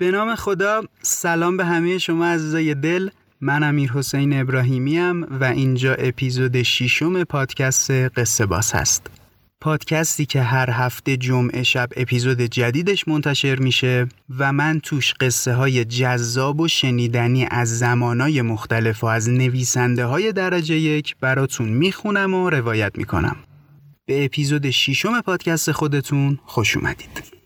به نام خدا سلام به همه شما عزیزای دل. من امیر حسین ابراهیمی و اینجا اپیزود ششم پادکست قصه باز هست. پادکستی که هر هفته جمعه شب اپیزود جدیدش منتشر میشه و من توش قصه های جذاب و شنیدنی از زمانای مختلف و از نویسنده های درجه یک براتون می‌خونم و روایت می‌کنم. به اپیزود ششم پادکست خودتون خوش اومدید.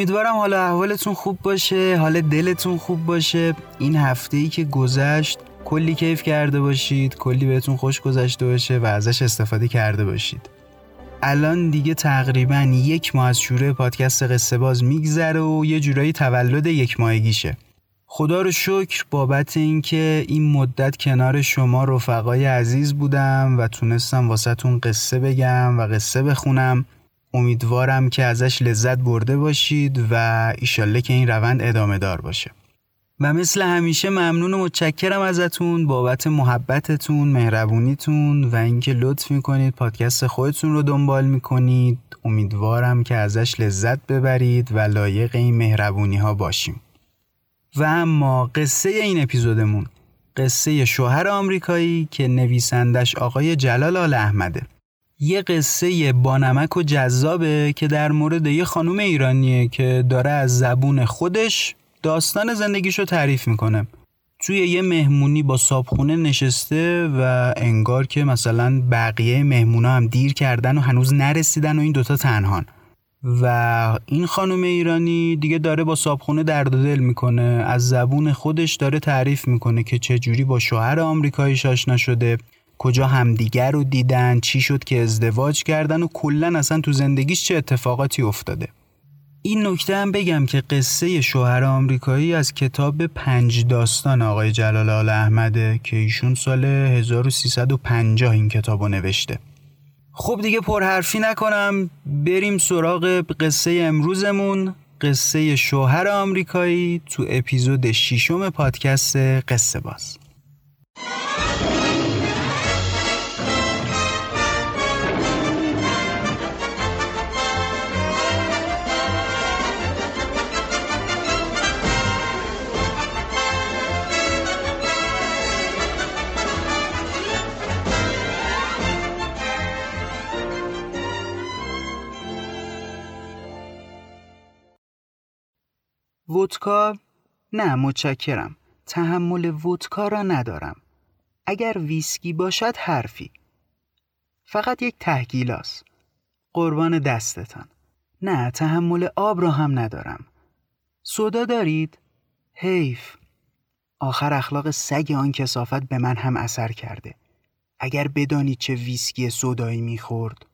امیدوارم حالا احوالتون خوب باشه حال دلتون خوب باشه. این هفته ای که گذشت کلی کیف کرده باشید کلی بهتون خوش گذشته باشه و ازش استفاده کرده باشید. الان دیگه تقریبا یک ماه از شروع پادکست قصه باز میگذره و یه جورایی تولد یک ماهگیشه. خدا رو شکر بابت اینکه این مدت کنار شما رفقای عزیز بودم و تونستم واسهتون قصه بگم و قصه بخونم. امیدوارم که ازش لذت برده باشید و ایشالله که این روند ادامه دار باشه. و مثل همیشه ممنون و متشکرم ازتون بابت محبتتون مهربونیتون و اینکه لطف می‌کنید پادکست خودتون رو دنبال می‌کنید. امیدوارم که ازش لذت ببرید و لایق این مهربونی ها باشیم. و اما قصه این اپیزودمون قصه شوهر آمریکایی که نویسندش آقای جلال آل احمده. یه قصه بانمک و جذابه که در مورد یه خانوم ایرانیه که داره از زبون خودش داستان زندگیشو تعریف می‌کنه. توی یه مهمونی با صابخونه نشسته و انگار که مثلا بقیه مهمونا هم دیر کردن و هنوز نرسیدن و این دوتا تنهان. و این خانم ایرانی دیگه داره با صابخونه درد دل می‌کنه. از زبون خودش داره تعریف می‌کنه که چجوری با شوهر آمریکایی آشنا شده. کجا همدیگر رو دیدن چی شد که ازدواج کردن و کلا اصلا تو زندگیش چه اتفاقاتی افتاده. این نکته هم بگم که قصه شوهر آمریکایی از کتاب پنج داستان آقای جلال آل احمده که ایشون سال 1350 این کتاب نوشته. خب دیگه پرحرفی نکنم بریم سراغ قصه امروزمون قصه شوهر آمریکایی تو اپیزود ششم پادکست قصه باز. ودکا نه متشکرم. تحمل ودکا را ندارم. اگر ویسکی باشد حرفی. فقط یک تهگیلاس قربان دستتان. نه تحمل آب را هم ندارم. سودا دارید؟ حیف. آخر اخلاق سگ آن کسافت به من هم اثر کرده. اگر بدانید چه ویسکی سودایی می‌خورد.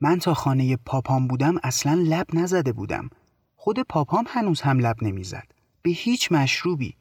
من تا خانه پاپام بودم اصلا لب نزده بودم. خود پاپام هنوز هم لب نمی‌زد. به هیچ مشروبی.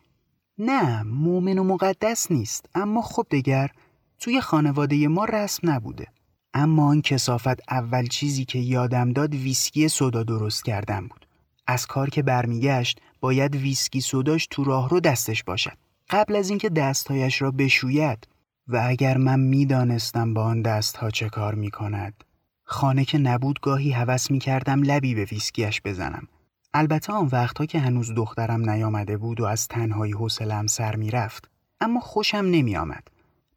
نه مومن و مقدس نیست. اما خب دگر توی خانواده ما رسم نبوده. اما آن کسافت اول چیزی که یادم داد ویسکی سودا درست کردن بود. از کار که برمیگشت باید ویسکی سوداش تو راه رو دستش باشد. قبل از اینکه دستهایش را بشوید. و اگر من می‌دانستم با آن دستها چه کار می کند خانه که نبود گاهی هوس می کردم لبی به ویسکیش بزنم. البته آن وقتها که هنوز دخترم نیامده بود و از تنهایی حوصله‌ام سر می‌رفت اما خوشم نمیآمد.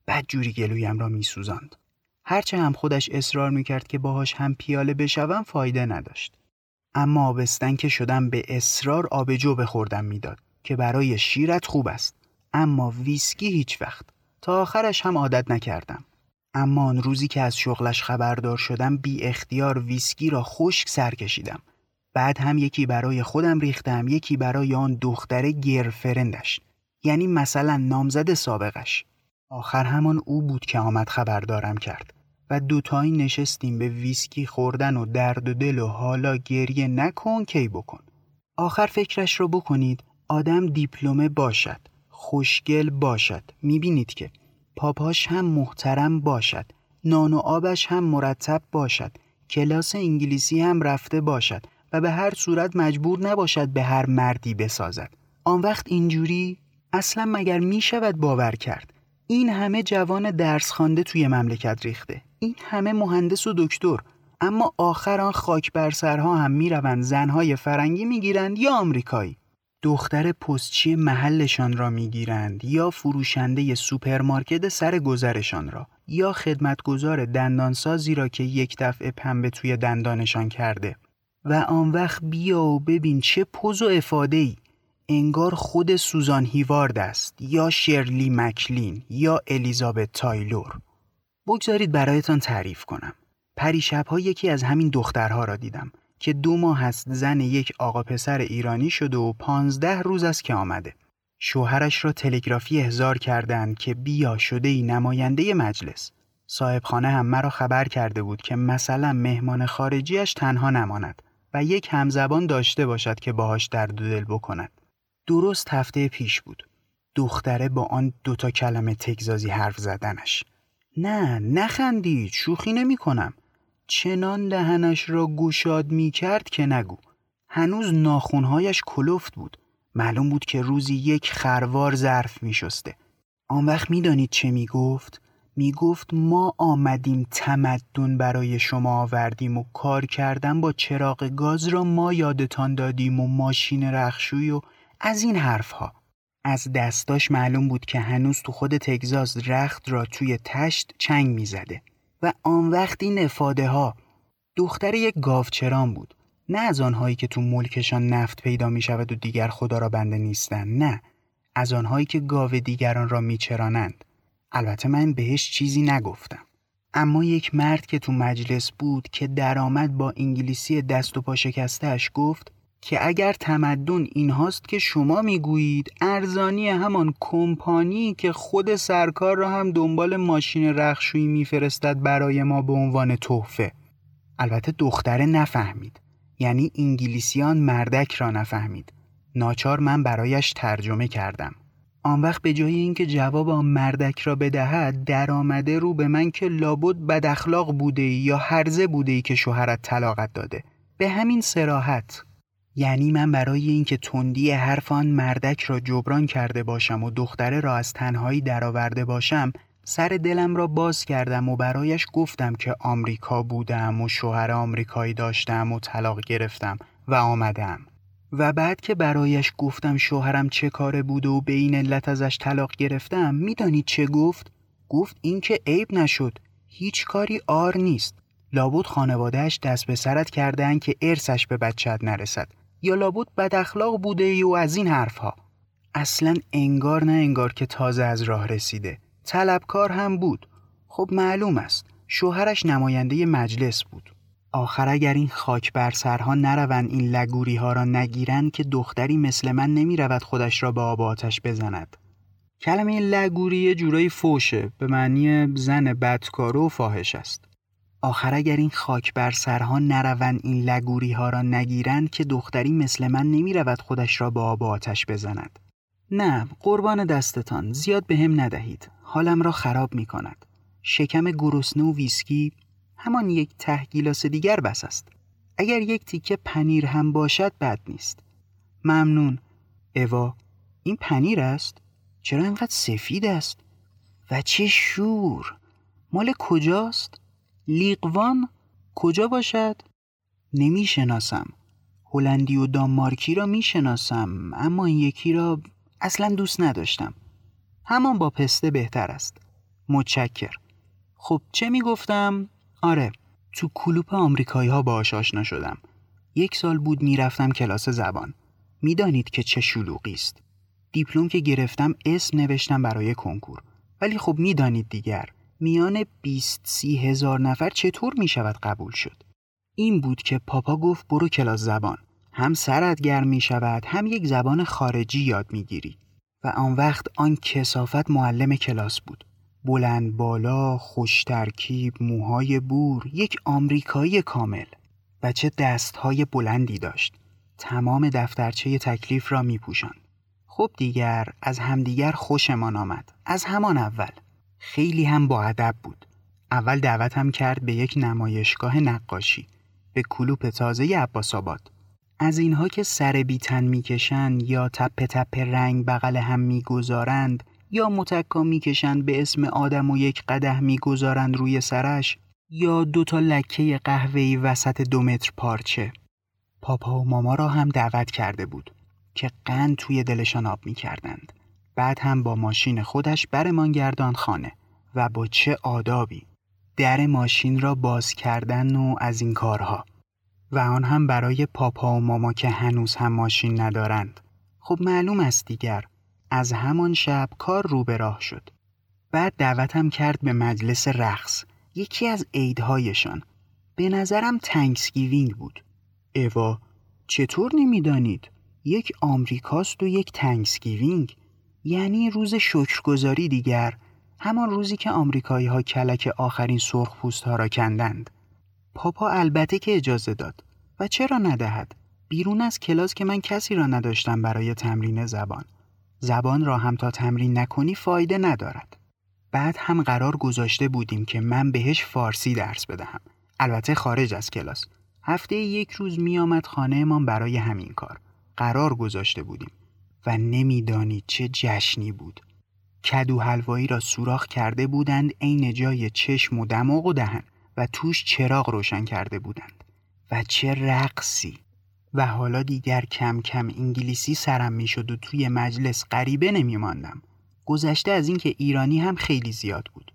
بد جوری گلویم را میسوزاند. هرچه هم خودش اصرار می‌کرد که باهاش هم پیاله بشوم فایده نداشت. اما آبستن که شدم به اصرار آبجو بخوردم می‌داد که برای شیرت خوب است. اما ویسکی هیچ وقت. تا آخرش هم عادت نکردم. اما آن روزی که از شغلش خبردار شدم بی اختیار ویسکی را خشک سر کشیدم. بعد هم یکی برای خودم ریختم یکی برای آن دختر گرفرندش. یعنی مثلا نامزد سابقش. آخر همان او بود که آمد خبردارم کرد. و دوتایی نشستیم به ویسکی خوردن و درد و دل و حالا گریه نکن کی بکن. آخر فکرش رو بکنید آدم دیپلمه باشد خوشگل باشد. می‌بینید که پاپاش هم محترم باشد نان و آبش هم مرتب باشد کلاس انگلیسی هم رفته باشد. و به هر صورت مجبور نباشد به هر مردی بسازد. آن وقت اینجوری اصلا مگر می شود باور کرد؟ این همه جوان درس خوانده توی مملکت ریخته. این همه مهندس و دکتر. اما آخر آن خاک بر سرها هم می‌روند. زنهای فرنگی می‌گیرند یا آمریکایی؟ دختر پستچی محلشان را می‌گیرند یا فروشنده سوپرمارکت سر گذرشان را یا خدمتگزار دندانسازی را که یک دفعه پنبه توی دندانشان کرده. و آن وقت بیا و ببین چه پوز و افاده ای انگار خود سوزان هیوارد است یا شرلی مکلین یا الیزابت تایلور بگذارید برایتان تعریف کنم پریشبها یکی از همین دخترها را دیدم که دو ماه است زن یک آقا پسر ایرانی شده و پانزده روز است که آمده. شوهرش را تلگرافی احضار کردند که بیا شده ای نماینده مجلس. صاحب خانه هم مرا خبر کرده بود که مثلا مهمان خارجیش تنها نماند و یک همزبان داشته باشد که باهاش درد دل بکند. درست هفته پیش بود. دختره با آن دوتا کلمه تگزازی حرف زدنش. نه نخندید شوخی نمی کنم. چنان دهنش را گشاد می کرد که نگو هنوز ناخونهایش کلفت بود معلوم بود که روزی یک خروار ظرف می شسته آن وقت می دانید چه می گفت؟ می گفت ما آمدیم تمدن برای شما آوردیم و کار کردن با چراغ گاز را ما یادتان دادیم و ماشین رخشوی و از این حرفها. از دستاش معلوم بود که هنوز تو خود تگزاس رخت را توی تشت چنگ می زده. و آن وقت این افاده ها دختر یک گاوچران بود. نه از آنهایی که تو ملکشان نفت پیدا می شود و دیگر خدا را بنده نیستند نه. از آنهایی که گاو دیگران را میچرانند. البته من بهش چیزی نگفتم. اما یک مرد که تو مجلس بود که درآمد با انگلیسی دست و پا شکستهش گفت که اگر تمدن این هاست که شما می‌گویید ارزانی همان کمپانی که خود سرکار را هم دنبال ماشین رخشویی میفرستد برای ما به عنوان تحفه. البته دختره نفهمید. یعنی انگلیسیان مردک را نفهمید. ناچار من برایش ترجمه کردم. آن وقت به جای اینکه جواب آن مردک را بدهد درآمده رو به من که لابد بد اخلاق بوده یا هرزه بوده ای که شوهرت طلاقت داده. به همین سراحت یعنی من برای اینکه تندی حرف آن مردک را جبران کرده باشم و دختره را از تنهایی درآورده باشم سر دلم را باز کردم و برایش گفتم که آمریکا بودم و شوهر آمریکایی داشتم و طلاق گرفتم و آمدم. و بعد که برایش گفتم شوهرم چه کاره بوده و به این علت ازش طلاق گرفتم می‌دانید چه گفت؟ گفت اینکه عیب نشد هیچ کاری آر نیست. لابد خانوادهش دست به سرت کردن که ارسش به بچت نرسد. یا لابد بد اخلاق بوده و از این حرفها. اصلا انگار نه انگار که تازه از راه رسیده. طلبکار هم بود. خب معلوم است. شوهرش نماینده مجلس بود. آخر اگر این خاک بر سرها نروند این لگوری ها را نگیرند که دختری مثل من نمی رود خودش را به آب آتش بزند. کلمه لگوری جورایی فوشه به معنی زن بدکارو و فاحش است. آخر اگر این خاک بر سرها نروند این لگوری ها را نگیرند که دختری مثل من نمی رود خودش را به آب آتش بزند. نه قربان دستتان زیاد به هم ندهید. حالم را خراب می کند شکم گرسنه و ویسکی همان یک ته گیلاس دیگر بس است اگر یک تیکه پنیر هم باشد بد نیست ممنون اوا این پنیر است چرا اینقدر سفید است و چه شور مال کجاست لیقوان کجا باشد؟ نمی شناسم. هلندی و دانمارکی را می شناسم اما این یکی را اصلا دوست نداشتم. همان با پسته بهتر است. متشکر. خب چه می گفتم؟ آره تو کلوپ آمریکایی ها باهاش آشنا شدم. یک سال بود می‌رفتم کلاس زبان. می‌دانید که چه شلوغی است. دیپلم که گرفتم اسم نوشتم برای کنکور. ولی خب می‌دانید دیگر میان 20 سی هزار نفر چطور می شود قبول شد؟ این بود که پاپا گفت برو کلاس زبان. هم سرت گرم می شود هم یک زبان خارجی یاد می گیری. و آن وقت آن کسافت معلم کلاس بود. بلند بالا، خوش ترکیب، موهای بور، یک آمریکایی کامل. بچه دستهای بلندی داشت. تمام دفترچه تکلیف را می پوشند. خب دیگر از همدیگر خوشمان آمد. از همان اول. خیلی هم با ادب بود. اول دعوتم کرد به یک نمایشگاه نقاشی. به کلوپ تازه عباس آباد. از اینها که سر بیتن می‌کشند یا تپ تپ رنگ بغل هم می‌گذارند یا متکا می‌کشند به اسم آدم و یک قده می‌گذارند روی سرش یا دو تا لکه قهوه‌ای وسط دو متر پارچه. پاپا و ماما را هم دعوت کرده بود که قند توی دلشان آب می‌کردند. بعد هم با ماشین خودش برمان گردان خانه و با چه آدابی در ماشین را باز کردن و از این کارها. و آن هم برای پاپا و ماما که هنوز هم ماشین ندارند. خب معلوم است دیگر از همان شب کار رو به راه شد. بعد دعوتم کرد به مجلس رقص یکی از عیدهایشان. به نظرم تنکسگیوینگ بود. اوا چطور نمی‌دانید؟ یک آمریکاست و یک Thanksgiving. یعنی روز شکرگزاری دیگر همان روزی که آمریکایی ها کلک آخرین سرخ پوست ها را کندند. پاپا البته که اجازه داد. و چرا ندهد؟ بیرون از کلاس که من کسی را نداشتم برای تمرین زبان. زبان را هم تا تمرین نکنی فایده ندارد. بعد هم قرار گذاشته بودیم که من بهش فارسی درس بدهم. البته خارج از کلاس. هفته یک روز می آمد خانه برای همین کار. قرار گذاشته بودیم. و نمی‌دانید چه جشنی بود. کدو حلوایی را سوراخ کرده بودند عین جای چشم و دماغ و دهن. و توش چراغ روشن کرده بودند. و چه رقصی! و حالا دیگر کم کم انگلیسی سرم می‌شد و توی مجلس غریبه نمی ماندم. گذشته از اینکه ایرانی هم خیلی زیاد بود.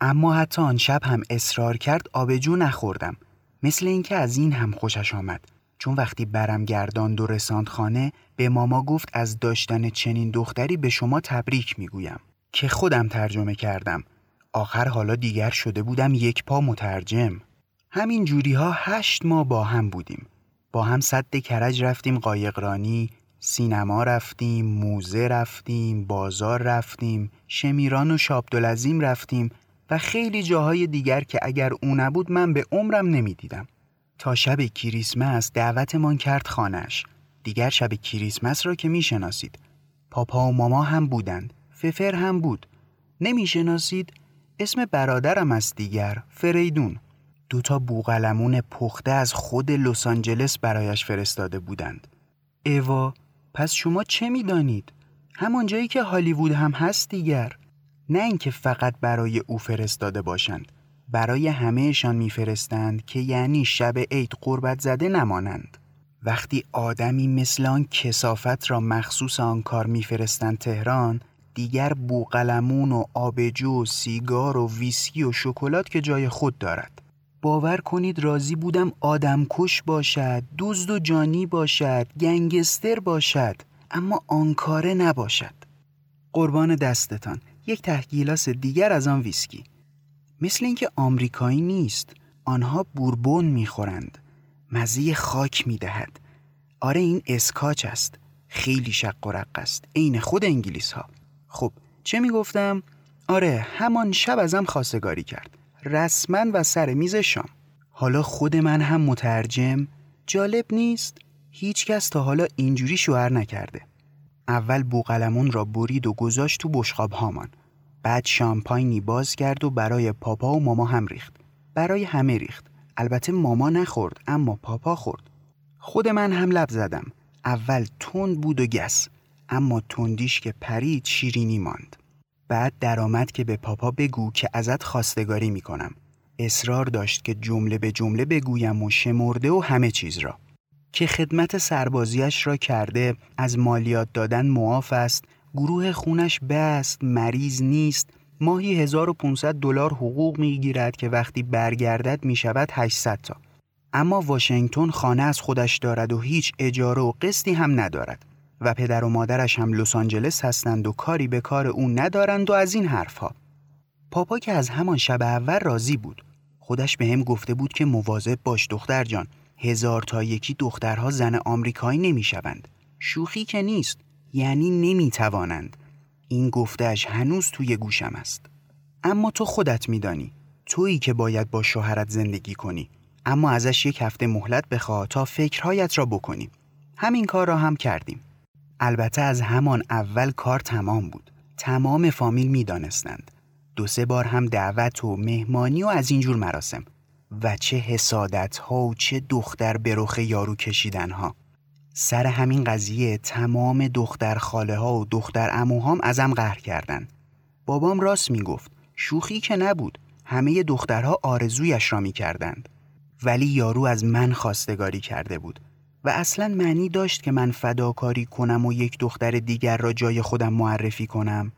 اما حتی آن شب هم اصرار کرد آبجو نخوردم. مثل اینکه از این هم خوشش آمد. چون وقتی برم گردان دو رساند خانه به ماما گفت از داشتن چنین دختری به شما تبریک می‌گویم که خودم ترجمه کردم. آخر حالا دیگر شده بودم یک پا مترجم. همین جوری ها هشت ماه با هم بودیم. با هم صد کرج رفتیم قایقرانی سینما رفتیم موزه رفتیم بازار رفتیم شمیران و شابدالعظیم رفتیم و خیلی جاهای دیگر که اگر او نبود من به عمرم نمی‌دیدم. تا شب کریسمس دعوتمان کرد خانش دیگر شب کریسمس را که می‌شناسید. پاپا و ماما هم بودند. ففر هم بود. نمی‌شناسید؟ اسم برادرم است دیگر فریدون. دوتا بوغلمون پخته از خود لس آنجلس برایش فرستاده بودند. اوا پس شما چه می‌دانید؟ همان جایی که هالیوود هم هست دیگر. نه اینکه فقط برای او فرستاده باشند. برای همهشان میفرستند که یعنی شب عید قربت زده نمانند. وقتی آدمی مثل آن کسافت را مخصوص آن کار میفرستند تهران دیگر بوغلمون و آبجو و سیگار و ویسکی و شکلات که جای خود دارد باور کنید راضی بودم آدم کش باشد دزد و جانی باشد گنگستر باشد اما آنکاره نباشد. قربان دستتان. یک تحگیلاس دیگر از آن ویسکی. مثل اینکه آمریکایی نیست آنها بوربون می‌خورند. مزه خاک می‌دهد. آره این اسکاچ است. خیلی شق و رق است. عین خود انگلیس ها خب چه می‌گفتم؟ آره همان شب ازم خواستگاری کرد. رسما و سر میز شام. حالا خود من هم مترجم جالب نیست هیچ کس تا حالا اینجوری شوهر نکرده. اول بوقلمون را برید و گذاشت تو بشقاب هامان بعد شامپاینی باز کرد و برای پاپا و ماما هم ریخت. برای همه ریخت. البته ماما نخورد اما پاپا خورد. خود من هم لب زدم. اول تند بود و گس اما تندیش که پرید شیرینی ماند. بعد درآمد که به پاپا بگو که ازت خواستگاری می‌کنم. اصرار داشت که جمله به جمله بگویم و شمرده و همه چیز را. که خدمت سربازیش را کرده از مالیات دادن معاف است گروه خونش بست مریض نیست. ماهی 1500 دلار حقوق می‌گیرد که وقتی برگردد می‌شود 800 تا. اما واشنگتن خانه از خودش دارد و هیچ اجاره و قسطی هم ندارد. و پدر و مادرش هم لس آنجلس هستند و کاری به کار او ندارند و از این حرفها. پاپا که از همان شب اول راضی بود. خودش به هم گفته بود که مواظب باش دختر جان. هزار تا یکی دخترها زن آمریکایی نمی‌شوند. شوخی که نیست یعنی نمی‌توانند. این گفتهش هنوز توی گوشم است. اما تو خودت میدانی. تویی که باید با شوهرت زندگی کنی. اما ازش یک هفته مهلت بخوا تا فکرهایت را بکنی. همین کار را هم کردیم. البته از همان اول کار تمام بود. تمام فامیل می‌دانستند. دو سه بار هم دعوت و مهمانی و از اینجور مراسم. و چه حسادت ها و چه دختر برخ یارو کشیدن ها سر همین قضیه تمام دختر خاله ها و دختر اموهام ازم قهر کردن بابام راست می‌گفت شوخی که نبود. همه دخترها آرزویش را می‌کردند. ولی یارو از من خواستگاری کرده بود. و اصلا معنی داشت که من فداکاری کنم و یک دختر دیگر را جای خودم معرفی کنم.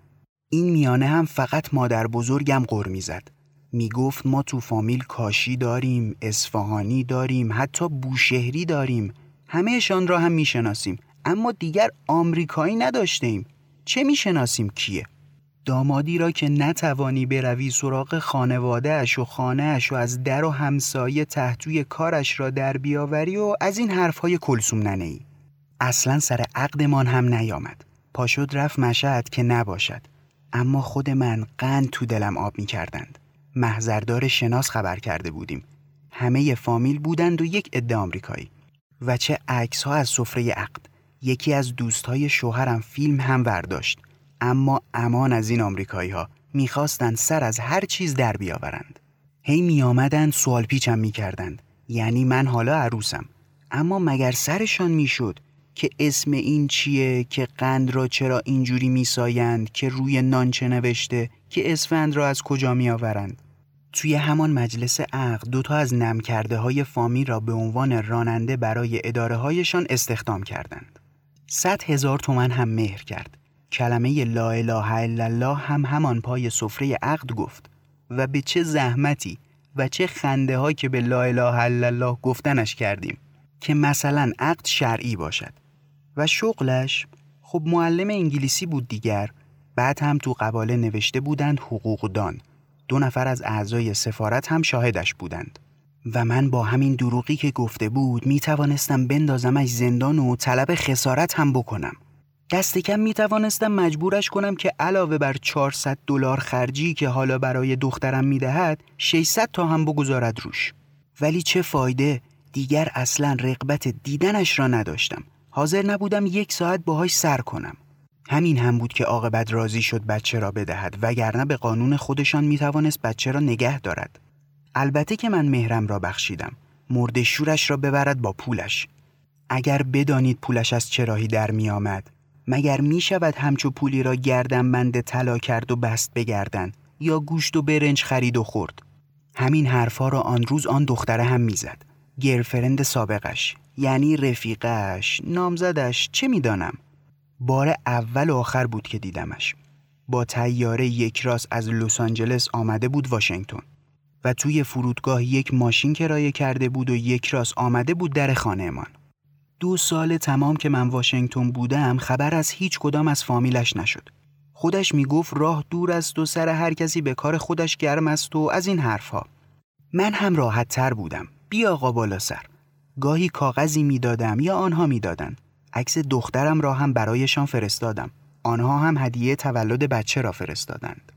این میانه هم فقط مادر بزرگم غر می‌زد. می‌گفت ما تو فامیل کاشی داریم اصفهانی داریم حتی بوشهری داریم. همهشان را هم می‌شناسیم اما دیگر آمریکایی نداشتیم. چه می‌شناسیم کیه؟ دامادی را که نتوانی بروی سراغ خانوادهش و خانهاش و از در و همسایه تحتوی کارش را در بیاوری و از این حرفهای کلسوم ننه ای. اصلا سر عقدمان هم نیامد. پاشد رفت مشهد که نباشد. اما خود من قند تو دلم آب می کردند. محضردار شناس خبر کرده بودیم. همه فامیل بودند و یک عده آمریکایی. و چه عکس ها از سفره عقد. یکی از دوستهای شوهرم فیلم هم برداشت. اما امان از این آمریکایی ها می‌خواستند سر از هر چیز در بیاورند. هی می آمدند سوال پیچم می کردند. یعنی من حالا عروسم. اما مگر سرشان می‌شد که اسم این چیه که قند را چرا اینجوری میسایند که روی نان چه نوشته که اسفند را از کجا می آورند. توی همان مجلس عقد دوتا از نم کرده های فامی را به عنوان راننده برای اداره هایشان استخدام کردند. صد هزار تومن هم مهر کرد. کلمه لا اله الا الله هم همان پای سفره عقد گفت و به چه زحمتی و چه خنده ها که به لا اله الا الله گفتنش کردیم که مثلا عقد شرعی باشد. و شغلش خب معلم انگلیسی بود دیگر بعد هم تو قباله نوشته بودند حقوقدان دو نفر از اعضای سفارت هم شاهدش بودند. و من با همین دروغی که گفته بود می توانستم بندازمش زندان و طلب خسارت هم بکنم. دست کم می توانستم مجبورش کنم که علاوه بر 400 دلار خرجی که حالا برای دخترم می دهد 600 تا هم بگذارد روش. ولی چه فایده؟ دیگر اصلا رقبت دیدنش را نداشتم. حاضر نبودم یک ساعت باهاش سر کنم. همین هم بود که عاقبت راضی شد بچه را بدهد وگرنه به قانون خودشان می توانست بچه را نگه دارد. البته که من مهرم را بخشیدم. مرد شورش را ببرد با پولش. اگر بدانید پولش از چراهی در می آمد مگر می شود همچو پولی را گردن بند طلا کرد و بست بگردن یا گوشت و برنج خرید و خورد؟ همین حرفا را آن روز آن دختره هم می‌زد. گرفرند سابقش یعنی رفیقش نامزدش چه می‌دانم. بار اول و آخر بود که دیدمش. با تیاره یک راست از لس آنجلس آمده بود واشنگتن و توی فرودگاه یک ماشین کرایه کرده بود و یک راست آمده بود در خانهمان. دو سال تمام که من واشنگتن بودم خبر از هیچ کدام از فامیلش نشد. خودش می‌گفت راه دور است و سر هر کسی به کار خودش گرم است و از این حرفها. من هم راحت تر بودم. بیا آقا بالا سر. گاهی کاغذی می‌دادم یا آنها می‌دادند. عکس دخترم را هم برایشان فرستادم. آنها هم هدیه تولد بچه را فرستادند.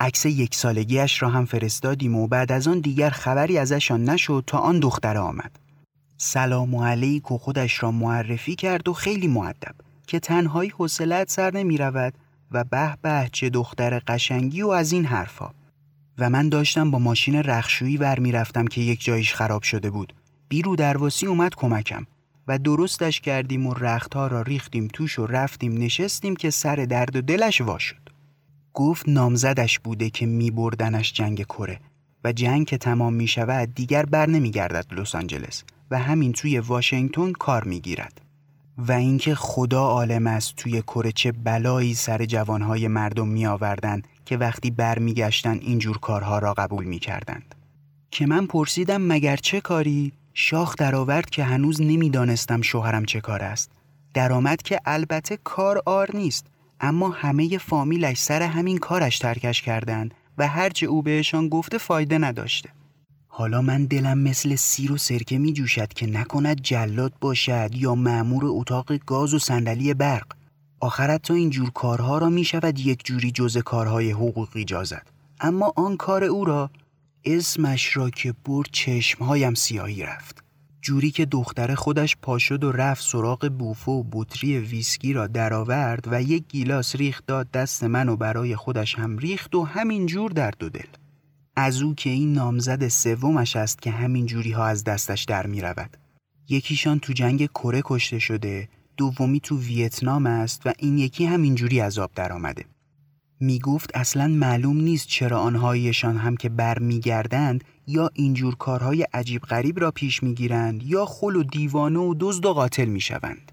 عکس یک سالگیش را هم فرستادیم و بعد از آن دیگر خبری ازشان نشد تا آن دختر آمد. سلام و علیک و خودش را معرفی کرد و خیلی معدب که تنهایی حوصلت سر نمی رود و به به چه دختر قشنگی و از این حرفا. و من داشتم با ماشین رخشویی بر می رفتم که یک جایش خراب شده بود. بیرو درواسی اومد کمکم و درستش کردیم و رختها را ریختیم توش و رفتیم نشستیم که سر درد و دلش وا شد. گفت نامزدش بوده که می بردنش جنگ کره و جنگ که تمام می شود دیگر بر نمی گردد لس آنجلس. و همین توی واشنگتن کار می‌گیرد و اینکه خدا عالم است توی کره چه بلایی سر جوانهای مردم می آوردن که وقتی برمیگشتن اینجور کارها را قبول می کردند. که من پرسیدم مگر چه کاری؟ شاخ درآورد که هنوز نمی‌دانستم شوهرم چه کار است. درآمد که البته کار آر نیست اما همه فامیلش سر همین کارش ترکش کردند و هرچه او بهشان گفته فایده نداشته. حالا من دلم مثل سیر و سرکه می جوشد که نکند جلاد باشد یا معمور اتاق گاز و صندلی برق. آخرت تا این جور کارها را می شود یک جوری جز کارهای حقوقی جازد. اما آن کار او را اسمش را که برد چشمهایم سیاهی رفت. جوری که دختر خودش پاشد و رفت سراغ بوفه و بطری ویسکی را درآورد و یک گیلاس ریخت داد دست من و برای خودش هم ریخت و همین جور در دو دل. از او که این نامزد سومش است که همین جوری ها از دستش در می رود. یکیشان تو جنگ کره کشته شده دومی تو ویتنام است و این یکی همین جوری از آب در آمده. می گفت اصلا معلوم نیست چرا آنهایشان هم که برمیگردند یا اینجور کارهای عجیب غریب را پیش می‌گیرند یا خل و دیوانه و دزد و قاتل می‌شوند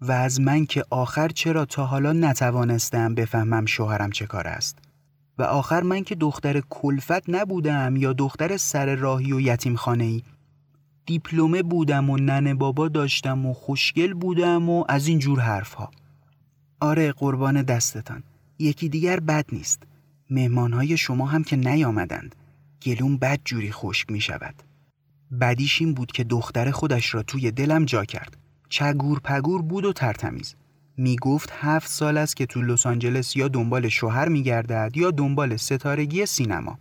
و از من که آخر چرا تا حالا نتوانستم بفهمم شوهرم چه کار است و آخر من که دختر کلفت نبودم یا دختر سر راهی و یتیم خانه ای دیپلمه بودم و ننه بابا داشتم و خوشگل بودم و از این جور حرفها. آره قربان دستتان. یکی دیگر بد نیست. مهمانهای شما هم که نیامدند. گلوم بد جوری خشک می شود بدیش این بود که دختر خودش را توی دلم جا کرد. چگور پگور بود و ترتمیز. می گفت هفت سال است که تو لس آنجلس یا دنبال شوهر می گردد یا دنبال ستارگی سینما.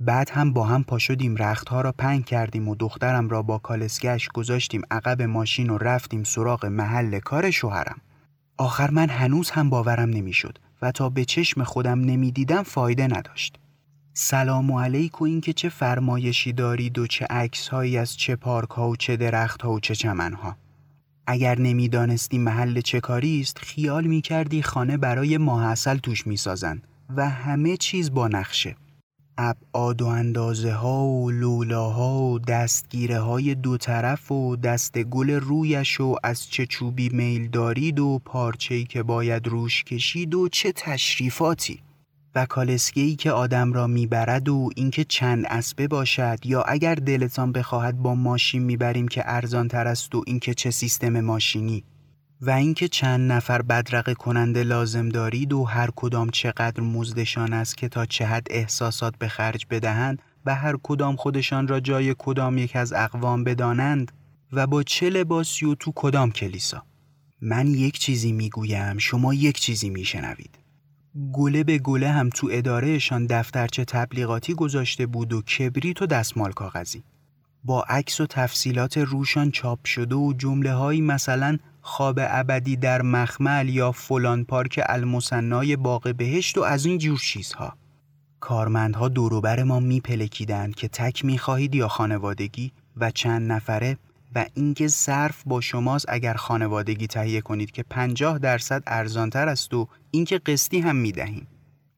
بعد هم با هم پا شدیم رختها را پنگ کردیم و دخترم را با کالسکش گذاشتیم عقب ماشین و رفتیم سراغ محل کار شوهرم. آخر من هنوز هم باورم نمی‌شد و تا به چشم خودم نمی‌دیدم فایده نداشت. سلام علیکم این که چه فرمایشی دارید و چه عکس هایی از چه پارک ها و چه درخت ها و چه چمن ها اگر نمی‌دانستی محل چه کاری است خیال می کردی خانه برای ماه توش می سازن و همه چیز با نقشه. ابعاد و اندازه ها و لولاها و دستگیره های دو طرف و دست گل رویش و از چه چوبی میل دارید و پارچه‌ای که باید روش کشید و چه تشریفاتی. و کالسکه‌ای که آدم را می‌برد و اینکه چند اسبه باشد یا اگر دلتان بخواهد با ماشین می‌بریم که ارزان تر است و اینکه چه سیستم ماشینی. و اینکه چند نفر بدرقه کننده لازم دارید و هر کدام چقدر مزدشان است که تا چه حد احساسات به خرج بدهند و هر کدام خودشان را جای کدام یک از اقوام بدانند و با چه لباسی و تو کدام کلیسا. من یک چیزی می‌گویم شما یک چیزی میشنوید. گله به گله هم تو ادارهشان دفترچه تبلیغاتی گذاشته بود و کبریت و دستمال کاغذی. با عکس و تفصیلات روشان چاپ شده و جمله هایی مثلا خواب ابدی در مخمل یا فلان پارک المسنای باغ بهشت و از این جور چیزها. کارمندها دوروبر ما میپلکیدند که تک می‌خواهید یا خانوادگی و چند نفره و اینکه صرف با شماست اگر خانوادگی تهیه کنید که 50 درصد ارزانتر است و اینکه قسطی هم می‌دهیم.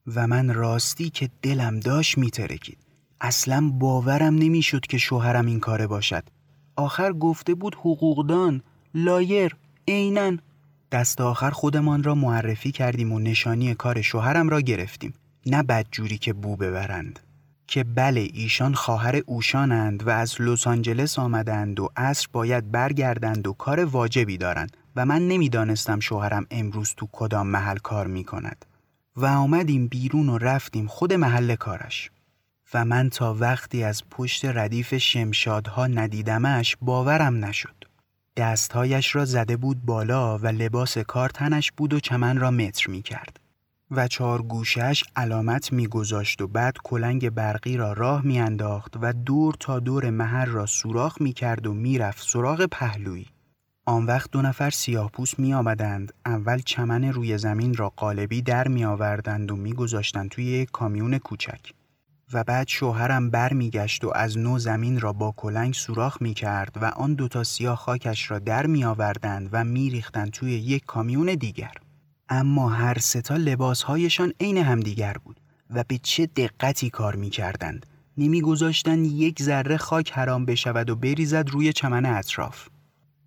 و من راستی که دلم داشت میترکید. اصلا باورم نمی‌شد که شوهرم این کاره باشد. آخر گفته بود حقوقدان لایر عینا. دست آخر خودمان را معرفی کردیم و نشانی کار شوهرم را گرفتیم. نه بدجوری که بو ببرند. که بله ایشان خواهر اوشانند و از لس آنجلس آمدند و عصر باید برگردند و کار واجبی دارند و من نمی‌دانستم شوهرم امروز تو کدام محل کار می کند و آمدیم بیرون و رفتیم خود محل کارش. و من تا وقتی از پشت ردیف شمشادها ندیدمش باورم نشد. دستهایش را زده بود بالا و لباس کار تنش بود و چمن را متر می کرد. و چهار گوشش علامت میگذاشت و بعد کلنگ برقی را راه میانداخت و دور تا دور محل را سوراخ می‌کرد و می‌رفت سراغ پهلویی آن وقت دو نفر سیاه پوست می آمدند. اول چمن روی زمین را قالبی در می آوردند و می گذاشتند توی یک کامیون کوچک. و بعد شوهرم بر می و از نو زمین را با کلنگ سوراخ می کرد و آن دوتا سیاه خاکش را در می آوردند و می ریختند توی یک کامیون دیگر. اما هر ستا لباسهایشان عین همدیگر بود و به چه دقتی کار می کردند. نمی گذاشتن یک ذره خاک حرام بشود و بریزد روی چمن اطراف.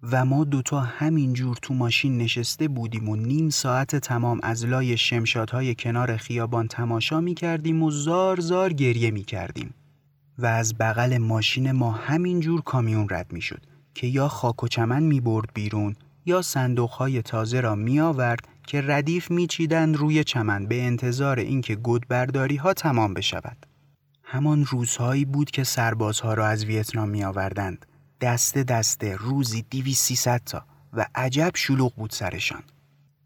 و ما دوتا همینجور تو ماشین نشسته بودیم و نیم ساعت تمام از لای شمشادهای کنار خیابان تماشا می کردیم و زار زار گریه می کردیم. و از بغل ماشین ما همینجور کامیون رد می شد که یا خاک و چمن می برد بیرون یا صندوقهای تازه را می آورد که ردیف میچیدند روی چمن به انتظار اینکه گودبرداری ها تمام بشود. همان روزهایی بود که سربازها را از ویتنام می آوردند. دسته دسته روزی دیوی سیصد تا و عجب شلوغ بود سرشان.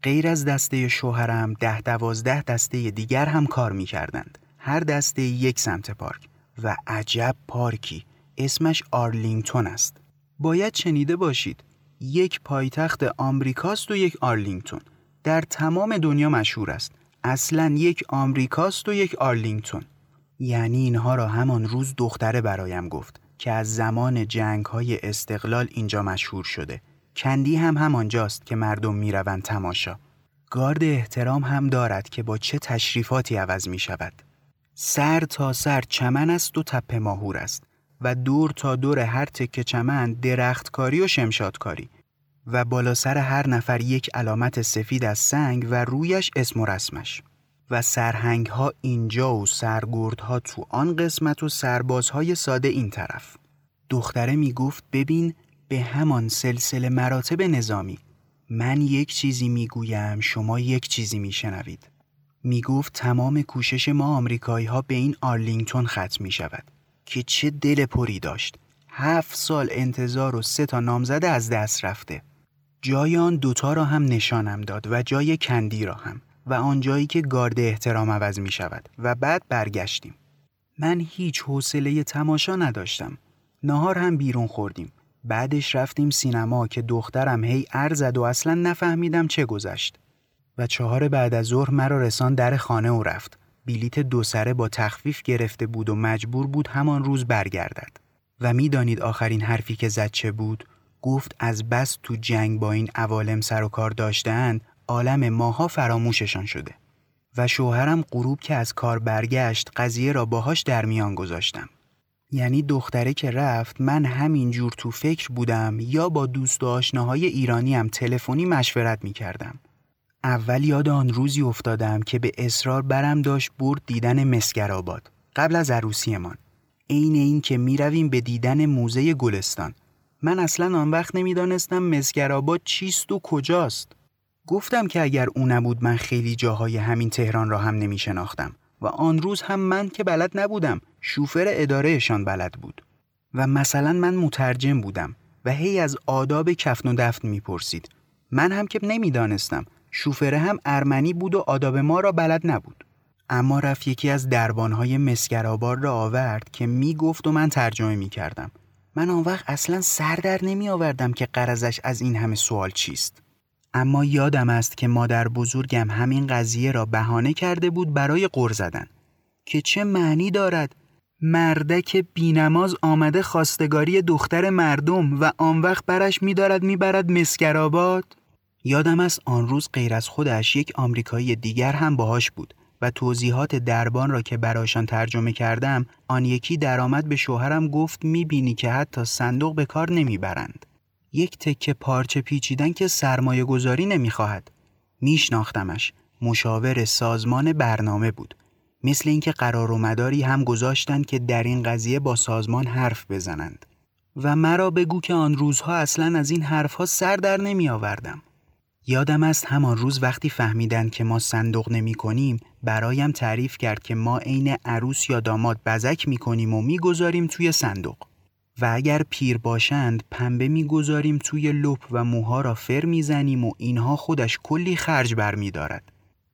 غیر از دسته شوهرم ده دوازده دسته دیگر هم کار می کردند. هر دسته یک سمت پارک و عجب پارکی اسمش آرلینگتون است باید شنیده باشید یک پایتخت آمریکاست و یک آرلینگتون. در تمام دنیا مشهور است. اصلا یک آمریکاست و یک آرلینگتون. یعنی اینها را همان روز دختره برایم گفت که از زمان جنگ های استقلال اینجا مشهور شده. کندی هم همانجاست که مردم می‌روند تماشا. گارد احترام هم دارد که با چه تشریفاتی عوض می شود سر تا سر چمن است و تپه ماهور است. و دور تا دور هر تکه چمن درختکاری و شمشادکاری و بالا سر هر نفر یک علامت سفید از سنگ و رویش اسم و رسمش. و سرهنگ ها اینجا و سرگرد ها تو آن قسمت و سربازهای ساده این طرف. دختره می گفت ببین به همان سلسله مراتب نظامی. من یک چیزی می گویم شما یک چیزی می شنوید می گفت تمام کوشش ما آمریکایی ها به این آرلینگتون ختم می شود که چه دل پری داشت. هفت سال انتظار و سه تا نامزده از دست رفته. جای آن دوتا را هم نشانم داد و جای کندی را هم و آن جایی که گارد احترام عوض می شود و بعد برگشتیم. من هیچ حوصله تماشا نداشتم. نهار هم بیرون خوردیم. بعدش رفتیم سینما که دخترم هی ارزد و اصلا نفهمیدم چه گذشت. و چهار بعد از ظهر مرا رسان در خانه و رفت. بلیت دو سره با تخفیف گرفته بود و مجبور بود همان روز برگردد. و می‌دانید آخرین حرفی که زد چه بود؟ گفت از بس تو جنگ با این عوالم سر و کار داشتهاند عالم ماها فراموششان شده. و شوهرم غروب که از کار برگشت قضیه را باهاش در میان گذاشتم. یعنی دختره که رفت من همین جور تو فکر بودم یا با دوست و آشناهای ایرانی تلفنی مشورت می کردم. اول یاد آن روزی افتادم که به اصرار برم داشت برد دیدن مسگرآباد قبل از عروسیمان. عین این که می رویم به دیدن موزه گلستان. من اصلا آن وقت نمی‌دانستم مسگرآباد چیست و کجاست. گفتم که اگر او نبود من خیلی جاهای همین تهران را هم نمی شناختم و آن روز هم من که بلد نبودم شوفر ادارهشان بلد بود. و مثلا من مترجم بودم و هی از آداب کفن و دفن می‌پرسید. من هم که نمی‌دانستم. شوفره هم ارمنی بود و آداب ما را بلد نبود. اما رفت یکی از دربانهای مسگرآبار را آورد که می‌گفت و من ترجمه می‌کردم. من آن وقت اصلا سر در نمی آوردم که قرضش از این همه سوال چیست. اما یادم است که مادر بزرگم همین قضیه را بهانه کرده بود برای قر زدن. که چه معنی دارد؟ مردک بینماز آمده خواستگاری دختر مردم و آن وقت برش میدارد می‌برد مسکرآباد؟ یادم است آن روز غیر از خودش یک آمریکایی دیگر هم باهاش بود و توضیحات دربان را که برایشان ترجمه کردم آن یکی درآمد به شوهرم گفت می‌بینی که حتی صندوق به کار نمی‌برند. یک تکه پارچه پیچیدن که سرمایه گذاری نمی‌خواهد. میشناختمش. مشاور سازمان برنامه بود. مثل اینکه قرار و مداری هم گذاشتند که در این قضیه با سازمان حرف بزنند. و مرا بگو که آن روزها اصلا از این حرفها سر در نمی آوردم. یادم است همان روز وقتی فهمیدن که ما صندوق نمی کنیم برایم تعریف کرد که ما عین عروس یا داماد بزک می کنیم و می گذاریم توی صندوق. و اگر پیر باشند پنبه می‌گذاریم توی لپ و موها را فر می‌زنیم و اینها خودش کلی خرج برمیدارد.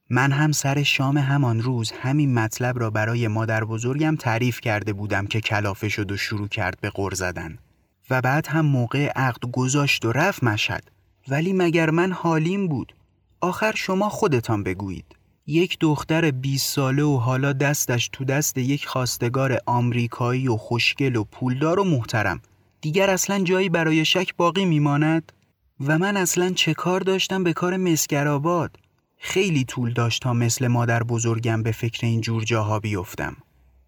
من هم سر شام همان روز همین مطلب را برای مادر بزرگم تعریف کرده بودم که کلافه شد و شروع کرد به غر زدن. و بعد هم موقع عقد گذاشت و رفت مشد ولی مگر من حالیم بود؟ آخر شما خودتان بگویید. یک دختر 20 ساله و حالا دستش تو دست یک خواستگار آمریکایی و خوشگل و پولدار و محترم. دیگر اصلا جایی برای شک باقی میماند؟ و من اصلا چه کار داشتم به کار مسگرآباد خیلی طول داشت تا مثل مادر بزرگم به فکر این جور جاها بیفتم.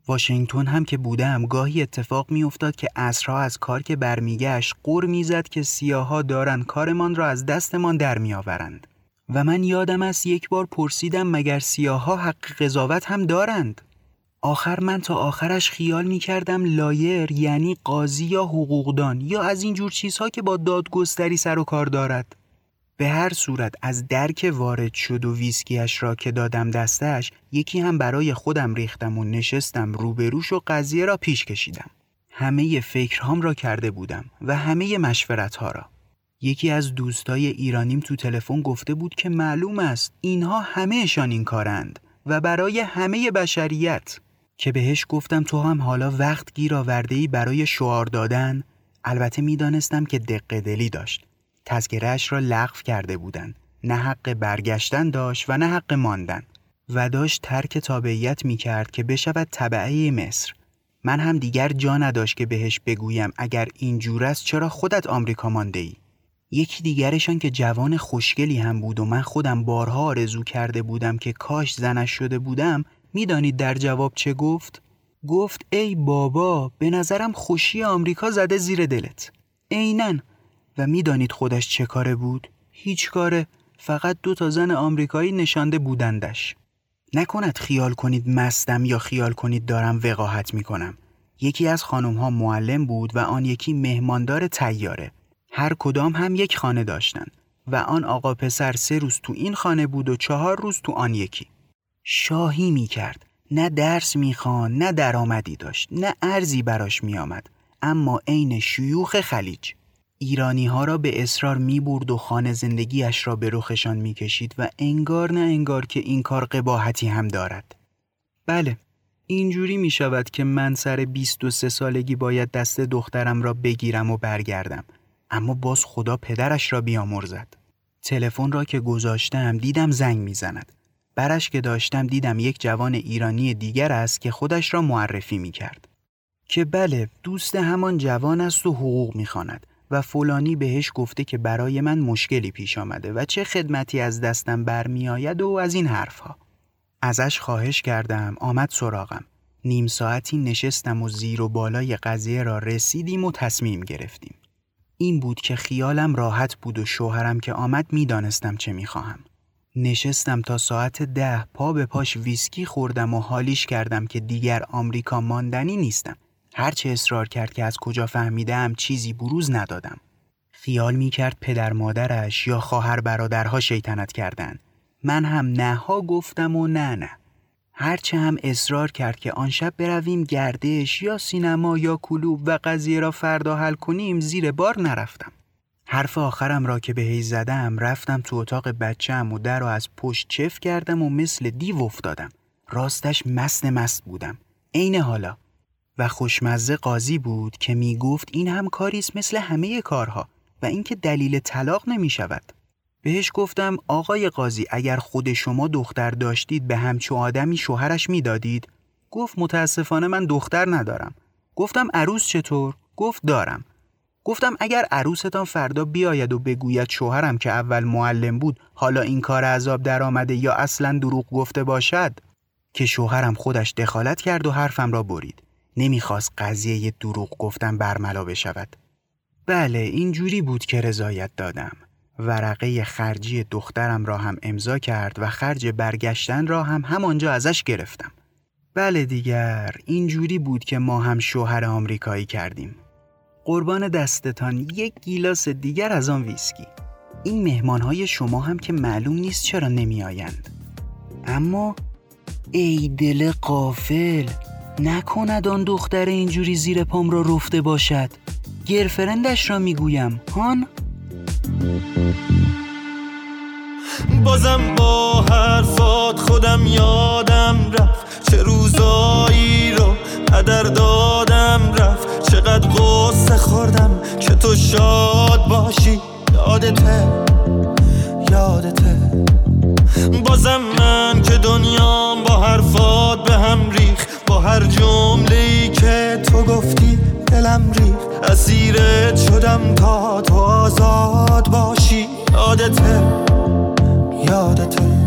واشنگتن هم که بودم گاهی اتفاق میافتاد که اصرها از کار که برمیگشت قر می‌زد که سیاها دارن کارمان را از دستمان در میآورند. و من یادم است یک بار پرسیدم مگر سیاها حق قضاوت هم دارند؟ آخر من تا آخرش خیال می کردم لایر یعنی قاضی یا حقوقدان یا از این جور چیزها که با دادگستری سر و کار دارد. به هر صورت از درک وارد شد و ویسکیش را که دادم دستش یکی هم برای خودم ریختم و نشستم روبروش و قضیه را پیش کشیدم. همه فکرهام را کرده بودم و همه مشورت ها را. یکی از دوستای ایرانیم تو تلفن گفته بود که معلوم است اینها همهشان این کارند و برای همه بشریت. که بهش گفتم تو هم حالا وقت گیر آورده ای برای شعار دادن؟ البته می‌دانستم که دقه دلی داشت. تذکرهش را لغو کرده بودن نه حق برگشتن داشت و نه حق ماندن. و داشت ترک تابعیت می کرد که بشود طبعه مصر. من هم دیگر جا نداشت که بهش بگویم اگر اینجور است چرا خودت آمریکا مانده ای یکی دیگرشان که جوان خوشگلی هم بود و من خودم بارها آرزو کرده بودم که کاش زنش شده بودم می‌دانید در جواب چه گفت؟ گفت ای بابا به نظرم خوشی آمریکا زده زیر دلت. اینن و می‌دانید خودش چه کاره بود؟ هیچ کاره. فقط دو تا زن آمریکایی نشانده بودندش. نکند خیال کنید مستم یا خیال کنید دارم وقاحت می‌کنم. یکی از خانم ها معلم بود و آن یکی مهماندار تیاره هر کدام هم یک خانه داشتند و آن آقا پسر سه روز تو این خانه بود و چهار روز تو آن یکی. شاهی می کرد نه درس می‌خوان نه درآمدی داشت نه ارزی براش میآمد. اما عین شیوخ خلیج. ایرانی ها را به اصرار می برد و خانه زندگیش را به رخشان می کشید و انگار نه انگار که این کار قباحتی هم دارد. بله، اینجوری می شود که من سر 23 سالگی باید دست دخترم را بگیرم و برگردم. اما باز خدا پدرش را بیامرزد. تلفن را که گذاشتم دیدم زنگ می‌زند. برش که داشتم دیدم یک جوان ایرانی دیگر است که خودش را معرفی می کرد. که بله دوست همان جوان است و حقوق می‌خواند و فلانی بهش گفته که برای من مشکلی پیش آمده و چه خدمتی از دستم برمیآید و از این حرفها. ازش خواهش کردم آمد سراغم. نیم ساعتی نشستم و زیر و بالای قضیه را رسیدیم و تصمیم گرفتیم. این بود که خیالم راحت بود و شوهرم که آمد می‌دانستم چه می‌خواهم. نشستم تا ساعت ده پا به پاش ویسکی خوردم و حالیش کردم که دیگر آمریکا ماندنی نیستم. هرچه اصرار کرد که از کجا فهمیدم چیزی بروز ندادم. خیال می کرد پدر مادرش یا خواهر برادرها شیطنت کردن. من هم نه ها گفتم و نه نه. هرچه هم اصرار کرد که آن شب برویم گردش یا سینما یا کلوب و قضیه را فردا حل کنیم زیر بار نرفتم. حرف آخرم را که به زدم رفتم تو اتاق بچم و در را از پشت چف کردم و مثل دیو افتادم. راستش مست مست بودم. عین حالا و خوشمزه قاضی بود که می گفت این هم کاریست مثل همه کارها و اینکه دلیل طلاق نمی شود. بهش گفتم آقای قاضی اگر خود شما دختر داشتید به همچو آدمی شوهرش می‌دادید؟ گفت متاسفانه من دختر ندارم. گفتم عروس چطور؟ گفت دارم. گفتم اگر عروستان فردا بیاید و بگوید شوهرم که اول معلم بود حالا این کار عذاب درآمده یا اصلا دروغ گفته باشد؟ که شوهرم خودش دخالت کرد و حرفم را برید. نمی‌خواست قضیه دروغ گفتن برملا بشود. بله اینجوری بود که رضایت دادم. ورقه خرجی دخترم را هم امضا کرد و خرج برگشتن را هم همانجا ازش گرفتم. بله دیگر اینجوری بود که ما هم شوهر آمریکایی کردیم. قربان دستتان یک گیلاس دیگر از آن ویسکی. این مهمانهای شما هم که معلوم نیست چرا نمی آیند اما ای دل قافل نکند آن دختر اینجوری زیر پام را رفته باشد. گرفرندش را می‌گویم. هان؟ بازم با حرفات خودم یادم رفت. چه روزایی رو هدر دادم رفت. چقدر قصه خوردم که تو شاد باشی. یادته یادته. بازم من که دنیام جمله که تو گفتی دلم ریخ اسیرت شدم تا تو آزاد باشی. یادته یادته.